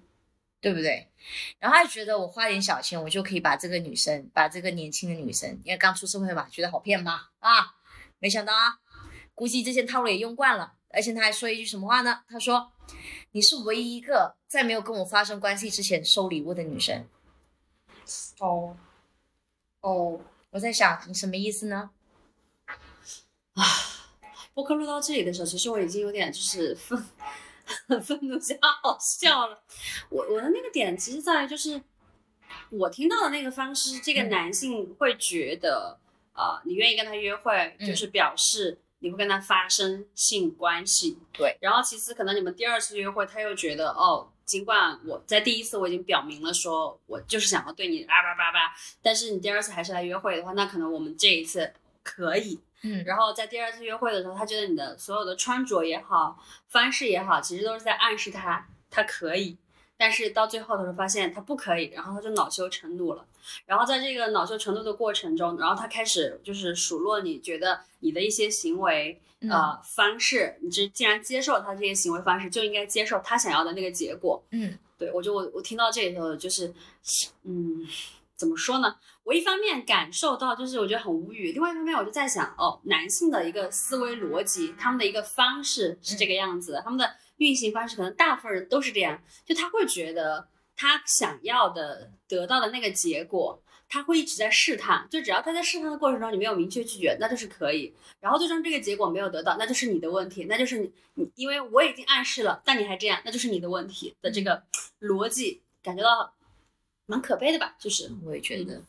对不对？然后他就觉得我花点小钱，我就可以把这个女生，把这个年轻的女生，因为刚出社会嘛，觉得好骗吧？啊，没想到啊，估计这些套路也用惯了。而且他还说一句什么话呢？他说：“你是唯一一个在没有跟我发生关系之前收礼物的女生。”哦哦，我在想，你什么意思呢？啊 [sighs] 播客录到这里的时候，其实我已经有点就是愤很愤怒加好笑了。我我的那个点其实在于就是我听到的那个方式，这个嗯男性会觉得，呃，你愿意跟他约会，嗯就是表示你会跟他发生性关系。对。然后其次，可能你们第二次约会，他又觉得，哦，尽管我在第一次我已经表明了说我就是想要对你啊叭叭叭，但是你第二次还是来约会的话，那可能我们这一次可以。嗯然后在第二次约会的时候，他觉得你的所有的穿着也好，方式也好，其实都是在暗示他他可以，但是到最后的时候发现他不可以，然后他就恼羞成怒了。然后在这个恼羞成怒的过程中，然后他开始就是数落你，觉得你的一些行为嗯呃方式，你这既然接受他这些行为方式，就应该接受他想要的那个结果。嗯对我就我我听到这里头就是，嗯，怎么说呢？我一方面感受到就是我觉得很无语，另外一方面我就在想，哦，男性的一个思维逻辑，他们的一个方式是这个样子的，他们的运行方式可能大部分人都是这样，就他会觉得他想要的得到的那个结果。他会一直在试探，就只要他在试探的过程中你没有明确拒绝，那就是可以。然后最终这个结果没有得到，那就是你的问题，那就是你你，因为我已经暗示了，但你还这样，那就是你的问题的这个逻辑，感觉到蛮可悲的吧？就是我也觉得，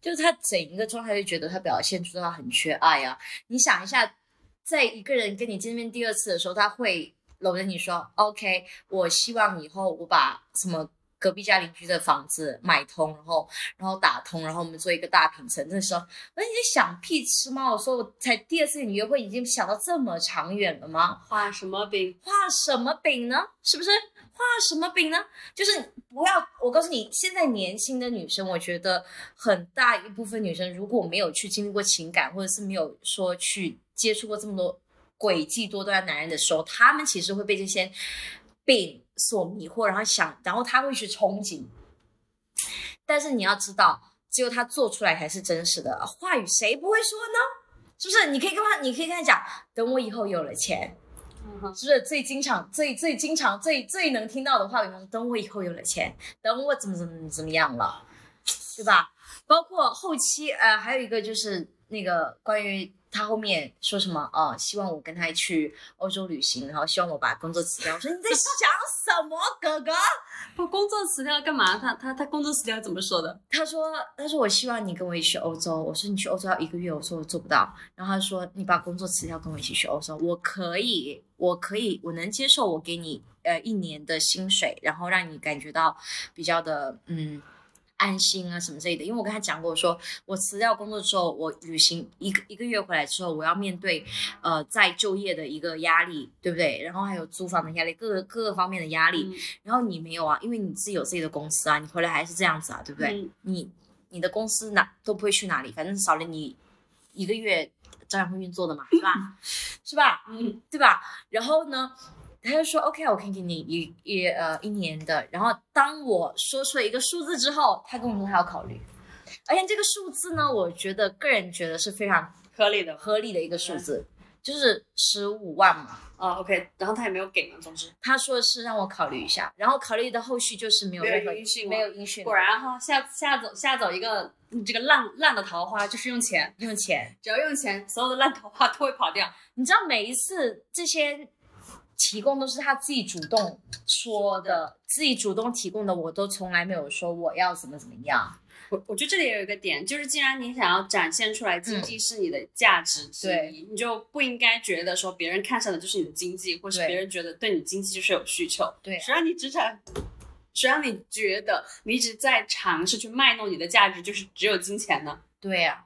就是他整一个状态就觉得他表现出他很缺爱啊。你想一下，在一个人跟你见面第二次的时候，他会搂着你说：“OK，我希望以后我把什么。”隔壁家邻居的房子买通，然后然后打通，然后我们做一个大平层。那时候，那你在想屁吃吗？我说我才第二次跟你约会，已经想到这么长远了吗？画什么饼？画什么饼呢？是不是画什么饼呢？就是不要，我告诉你，现在年轻的女生，我觉得很大一部分女生如果没有去经历过情感，或者是没有说去接触过这么多诡计多端的男人的时候，他们其实会被这些病所迷惑，然后想，然后他会去憧憬。但是你要知道，只有他做出来才是真实的话语，谁不会说呢？是不是？你可以跟他，你可以跟他讲，等我以后有了钱，是不是最经常、最最经常、最最能听到的话语呢？等我以后有了钱，等我怎么怎么怎么样了，对吧？包括后期，呃，还有一个就是那个关于他后面说什么，呃，希望我跟他去欧洲旅行，然后希望我把工作辞掉。我说你在想什么，哥哥？[laughs] 把工作辞掉干嘛？他他他工作辞掉怎么说的？他说：“他说我希望你跟我一起去欧洲。”我说：“你去欧洲要一个月。”我说：“我做不到。”然后他说：“你把工作辞掉，跟我一起去欧洲。”我可以，我可以，我能接受。我给你呃一年的薪水，然后让你感觉到比较的嗯安心啊什么之类的。因为我跟他讲过，我说我辞掉工作之后，我旅行一个一个月回来之后，我要面对呃再就业的一个压力，对不对？然后还有租房的压力，各个各个方面的压力。嗯然后你没有啊，因为你自己有自己的公司啊，你回来还是这样子啊，对不对？嗯你你的公司哪都不会去哪里，反正少了你一个月照样会运作的嘛，是吧？是吧？嗯，对吧？然后呢，他就说 OK，我可以给你一一呃一年的。然后当我说出了一个数字之后，他跟我说他要考虑，而且这个数字呢，我觉得个人觉得是非常合理的。合理的一个数字，就是十五万嘛。啊，OK，然后他也没有给嘛，总之他说是让我考虑一下，然后考虑的后续就是没有没有任何音讯没有音讯，果然哈，下下走下走一个你这个烂烂的桃花就是用钱，用钱。只要用钱，所有的烂桃花都会跑掉。你知道每一次这些提供都是他自己主动说的，自己主动提供的，我都从来没有说我要怎么怎么样。我我觉得这里也有一个点，就是既然你想要展现出来经济是你的价值之一，你就不应该觉得说别人看上的就是你的经济，或是别人觉得对你经济就是有需求。对谁让你只想，谁让你觉得你一直在尝试去卖弄你的价值，就是只有金钱呢？对呀、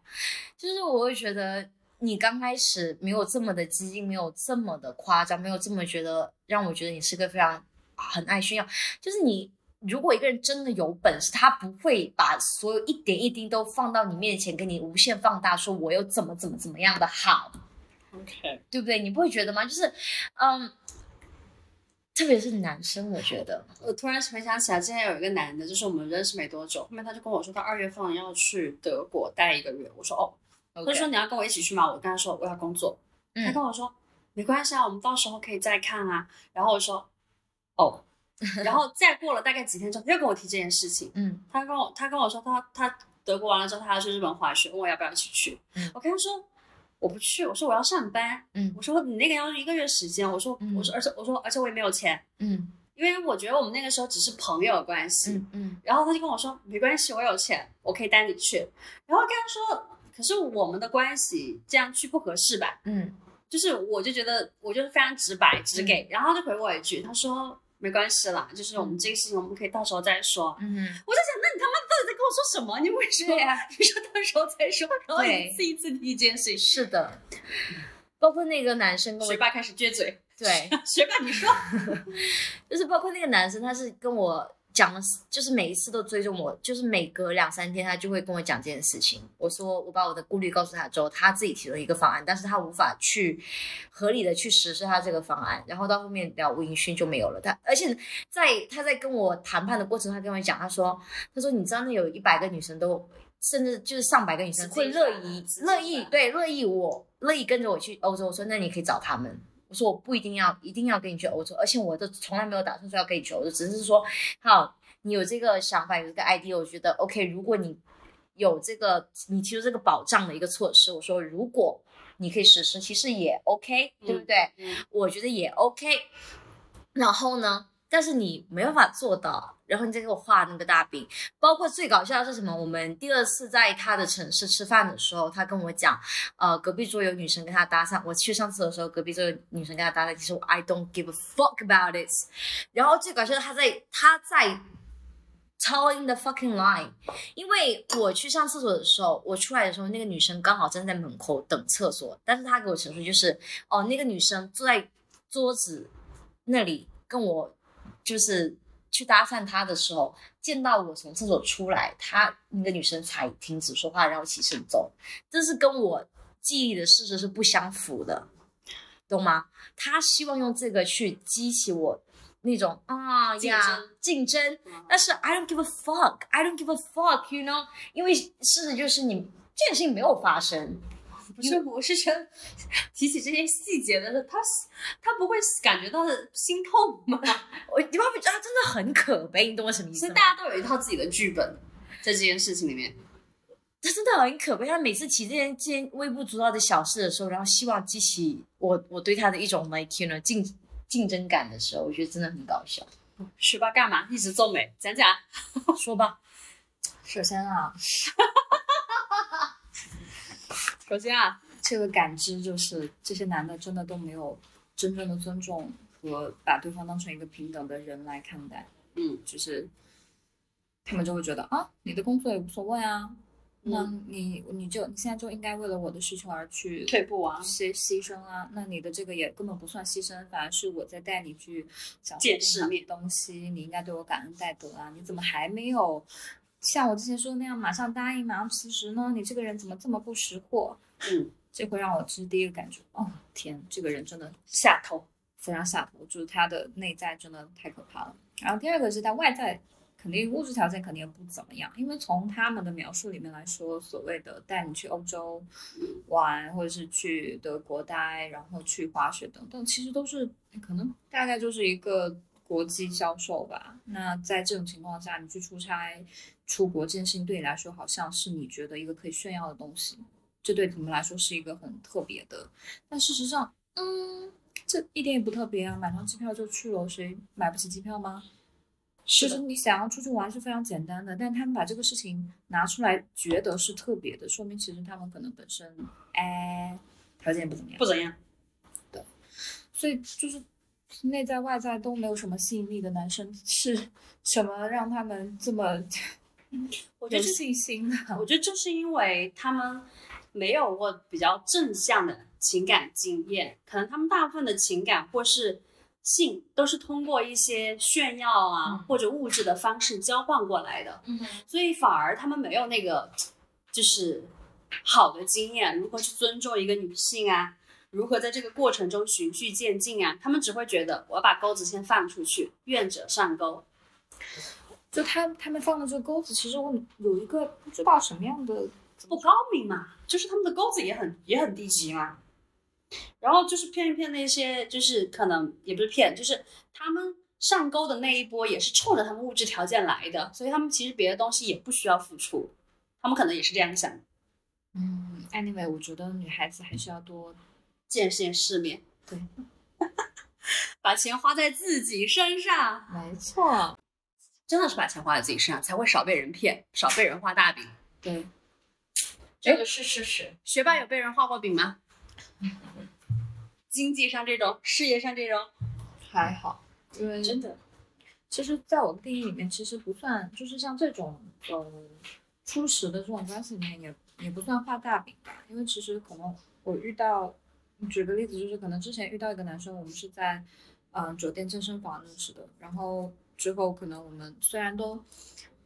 就是我会觉得你刚开始没有这么的激进，没有这么的夸张，没有这么觉得让我觉得你是个非常很爱炫耀。就是你如果一个人真的有本事，他不会把所有一点一滴都放到你面前，给你无限放大，说我又怎么怎么怎么样的好。OK，对不对？你不会觉得吗？就是，嗯，特别是男生，我觉得，我突然回想起来，之前有一个男的，就是我们认识没多久，后面他就跟我说，他二月份要去德国待一个月。我说哦，他就说你要跟我一起去吗？我跟他说我要工作。他嗯跟我说没关系啊，我们到时候可以再看啊。然后我说哦，[laughs] 然后再过了大概几天之后，他又跟我提这件事情。嗯他跟我他跟我说他他德国完了之后他要去日本滑雪，问我要不要一起去。嗯我跟他说我不去，我说我要上班。嗯我说你那个要一个月时间，我说、嗯我说而且我说而且我也没有钱，嗯因为我觉得我们那个时候只是朋友关系。嗯嗯然后他就跟我说没关系，我有钱，我可以带你去。然后跟他说，可是我们的关系这样去不合适吧？嗯就是我就觉得我就是非常直白直给，然后他就回我一句，他说没关系啦，就是我们这个事情我们可以到时候再说。嗯，我在想，那你他妈到底在跟我说什么？你为什么？对呀你说到时候再说，然后对一次一次提这件事情，是的，包括那个男生跟我学霸开始撅嘴。对，[laughs] 学霸你说，[laughs] 就是包括那个男生，他是跟我讲了，就是每一次都追踪我，就是每隔两三天他就会跟我讲这件事情。我说我把我的顾虑告诉他之后，他自己提出一个方案，但是他无法去合理的去实施他这个方案，然后到后面杳无音讯就没有了。他而且在他在跟我谈判的过程，他跟我讲，他说他说你知道那有一百个女生都。甚至就是上百个女生会乐意乐意对乐意我乐意跟着我去欧洲。我说那你可以找他们。我说我不一定要一定要跟你去欧洲，而且我都从来没有打算说要跟你去欧洲，只是说好你有这个想法，有这个 idea，我觉得 OK。如果你有这个你提出这个保障的一个措施，我说如果你可以实施，其实也 OK，对不对？嗯我觉得也 OK。然后呢，但是你没办法做到，然后你再给我画那个大饼。包括最搞笑的是什么？我们第二次在他的城市吃饭的时候，他跟我讲，呃，隔壁桌有女生跟他搭讪。我去上厕所的时候，隔壁桌有女生跟他搭讪，其实我 I don't give a fuck about it。然后最搞笑的，他在他在。，telling the fucking line，因为我去上厕所的时候，我出来的时候，那个女生刚好站在门口等厕所，但是她给我陈述就是，哦，那个女生坐在桌子那里跟我就是去搭讪他的时候，见到我从厕所出来，他那个女生才停止说话，然后起身走，这是跟我记忆的事实是不相符的，懂吗？他希望用这个去激起我那种啊呀竞争竞争，但是 I don't give a fuck, I don't give a fuck, you know，因为事实就是你这件事情没有发生，不是，我是觉得提起这些细节的时候，他他不会感觉到心痛吗？[laughs] 我你会不会觉得他真的很可悲？你懂我什么意思吗？所以大家都有一套自己的剧本，在这件事情里面。他真的很可悲。他每次提这件这件微不足道的小事的时候，然后希望激起我我对他的一种 like you know 竞竞争感的时候，我觉得真的很搞笑。学霸干嘛？一直皱眉，讲讲。说吧，首先啊，首先啊，这个感知就是这些男的真的都没有真正的尊重和把对方当成一个平等的人来看待，嗯。就是他们就会觉得啊，你的工作也无所谓啊，那嗯，你你就你现在就应该为了我的需求而去退步啊，牺牺牲啊，那你的这个也根本不算牺牲，反而是我在带你去享受见更好的世面。东西，你应该对我感恩戴德啊！你怎么还没有像我之前说的那样马上答应，马上辞职呢？你这个人怎么这么不识货？嗯，这会让我这是第一个感觉，哦天，这个人真的下头。非常下头，就是他的内在真的太可怕了。然后第二个是他外在，肯定物质条件肯定也不怎么样，因为从他们的描述里面来说，所谓的带你去欧洲玩，或者是去德国待，然后去滑雪等等，其实都是可能大概就是一个国际销售吧。那在这种情况下，你去出差、出国这件事情对你来说，好像是你觉得一个可以炫耀的东西，这对你们来说是一个很特别的。但事实上，嗯，这一点也不特别啊，买张机票就去了，谁买不起机票吗？其实你想要出去玩是非常简单的，但他们把这个事情拿出来，觉得是特别的，说明其实他们可能本身哎条件也不怎么样不，怎样。所以就是内在外在都没有什么吸引力的男生，是什么让他们这么有 [laughs] 我觉得这信心的？[laughs] 我觉得就是因为他们没有过比较正向的情感经验，可能他们大部分的情感或是性都是通过一些炫耀啊、嗯或者物质的方式交换过来的，嗯所以反而他们没有那个就是好的经验，如何去尊重一个女性啊。如何在这个过程中循序渐进啊？他们只会觉得我要把钩子先放出去，愿者上钩。就他他们放的这个钩子，其实我有一个不知道什么样的不高明嘛，就是他们的钩子也很也很低级嘛。然后就是骗一骗那些，就是可能也不是骗，就是他们上钩的那一波也是冲着他们物质条件来的，所以他们其实别的东西也不需要付出，他们可能也是这样想的，嗯，anyway，我觉得女孩子还是要多见见世面，对，[laughs] 把钱花在自己身上，没错，真的是把钱花在自己身上，才会少被人骗，少被人画大饼。对，这个是事实。学霸有被人画过饼吗？经济上这种，事业上这种，还好，因为真的，其实，在我的定义里面，其实不算，就是像这种呃初始的这种关系里面也，也不算画大饼吧。因为其实可能我遇到，举个例子，就是可能之前遇到一个男生，我们是在嗯、呃酒店健身房认识的，然后之后可能我们虽然都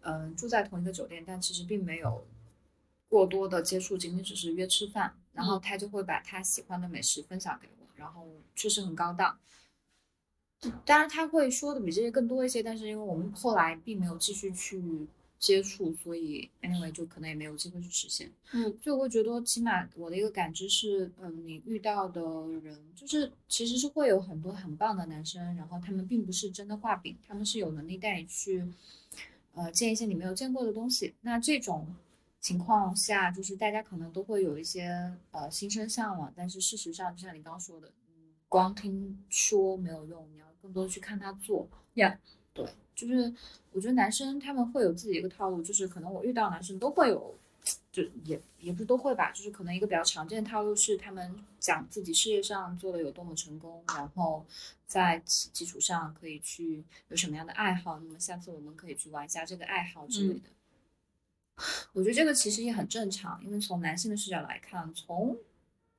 嗯、呃住在同一个酒店，但其实并没有过多的接触，仅仅只是约吃饭，然后他就会把他喜欢的美食分享给我，然后确实很高档。当然他会说的比这些更多一些，但是因为我们后来并没有继续去接触，所以 anyway 就可能也没有机会去实现。嗯，所以我会觉得，起码我的一个感知是，嗯，你遇到的人，就是其实是会有很多很棒的男生，然后他们并不是真的画饼，他们是有能力带你去，呃，见一些你没有见过的东西。那这种情况下，就是大家可能都会有一些呃心生向往，但是事实上，就像你刚刚说的，嗯，光听说没有用，你要更多去看他做。Yeah 对，就是我觉得男生他们会有自己的一个套路，就是可能我遇到男生都会有，就也也不是都会吧，就是可能一个比较常见的套路是他们讲自己事业上做的有多么成功，然后在此基础上可以去有什么样的爱好，那么下次我们可以去玩一下这个爱好之类的。我觉得这个其实也很正常，因为从男性的视角来看，从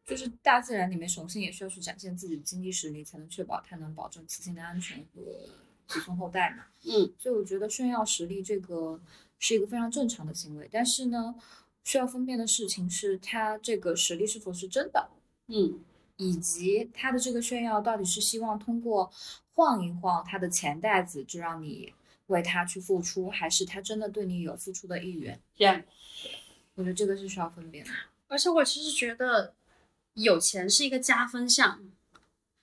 就是大自然里面，雄性也需要去展现自己的经济实力，才能确保它能保证雌性的安全和子孙后代嘛。嗯，所以我觉得炫耀实力这个是一个非常正常的行为，但是呢，需要分辨的事情是他这个实力是否是真的，嗯，以及他的这个炫耀到底是希望通过晃一晃他的钱袋子就让你为他去付出，还是他真的对你有付出的意愿？这样。我觉得这个是需要分辨的。而且我其实觉得有钱是一个加分项。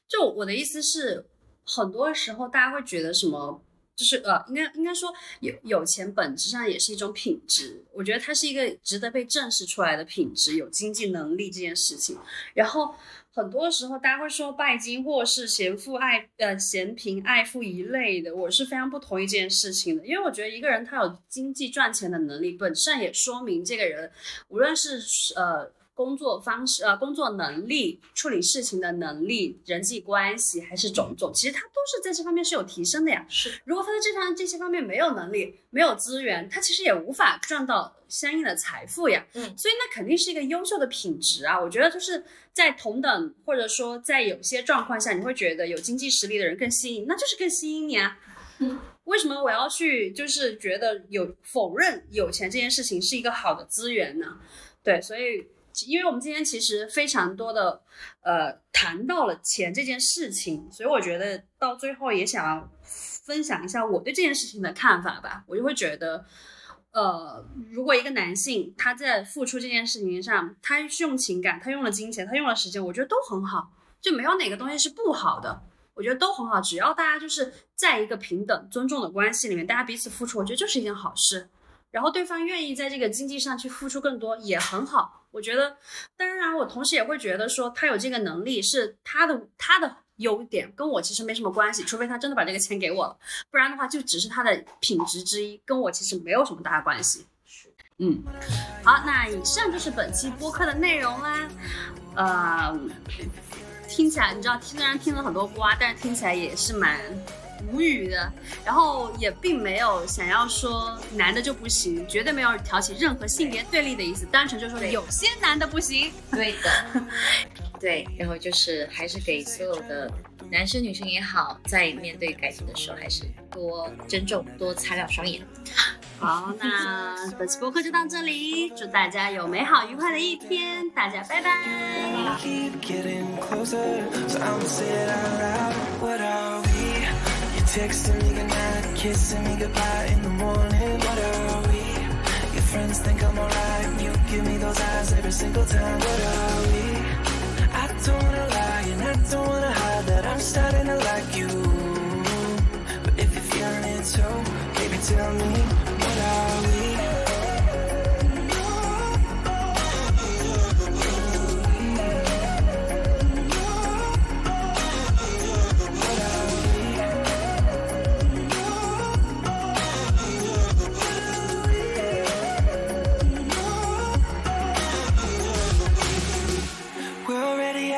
就我的意思是，很多时候大家会觉得什么就是呃，应该应该说有有钱本质上也是一种品质，我觉得它是一个值得被正视出来的品质，有经济能力这件事情。然后很多时候大家会说拜金或是嫌富爱呃嫌贫爱富一类的，我是非常不同意这件事情的，因为我觉得一个人他有经济赚钱的能力，本质上也说明这个人无论是呃。工作方式，呃，工作能力、处理事情的能力、人际关系，还是种种，其实他都是在这方面是有提升的呀。是，如果他在这方这些方面没有能力、没有资源，他其实也无法赚到相应的财富呀。嗯所以那肯定是一个优秀的品质啊。我觉得就是在同等或者说在有些状况下，你会觉得有经济实力的人更吸引，那就是更吸引你啊。嗯 [laughs] 为什么我要去就是觉得有否认有钱这件事情是一个好的资源呢？对，所以因为我们今天其实非常多的呃谈到了钱这件事情，所以我觉得到最后也想要分享一下我对这件事情的看法吧。我就会觉得，呃，如果一个男性他在付出这件事情上，他是用情感，他用了金钱，他用了时间，我觉得都很好，就没有哪个东西是不好的。我觉得都很好，只要大家就是在一个平等、尊重的关系里面，大家彼此付出，我觉得就是一件好事。然后对方愿意在这个经济上去付出更多，也很好。我觉得，当然我同时也会觉得说，他有这个能力是他的他的优点，跟我其实没什么关系，除非他真的把这个钱给我了，不然的话就只是他的品质之一，跟我其实没有什么大关系。嗯，好，那以上就是本期播客的内容啦。呃，听起来你知道，虽然听了很多瓜，但是听起来也是蛮无语的。然后也并没有想要说男的就不行，绝对没有挑起任何性别对立的意思，单纯就说有些男的不行。对的，对，然后就是还是给所有的男生女生也好，在面对感情的时候，还是多珍重，多擦亮双眼。好，那本期播客就到这里，祝大家有美好愉快的一天，大家拜拜。Texting me goodnight, kissing me goodbye in the morning. What are we? Your friends think I'm alright. You give me those eyes every single time. What are we? I don't wanna lie and I don't wanna hide that I'm starting to like you. But if you're feeling it too, baby, tell me what are we?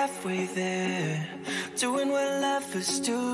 Halfway there, doing what lovers do.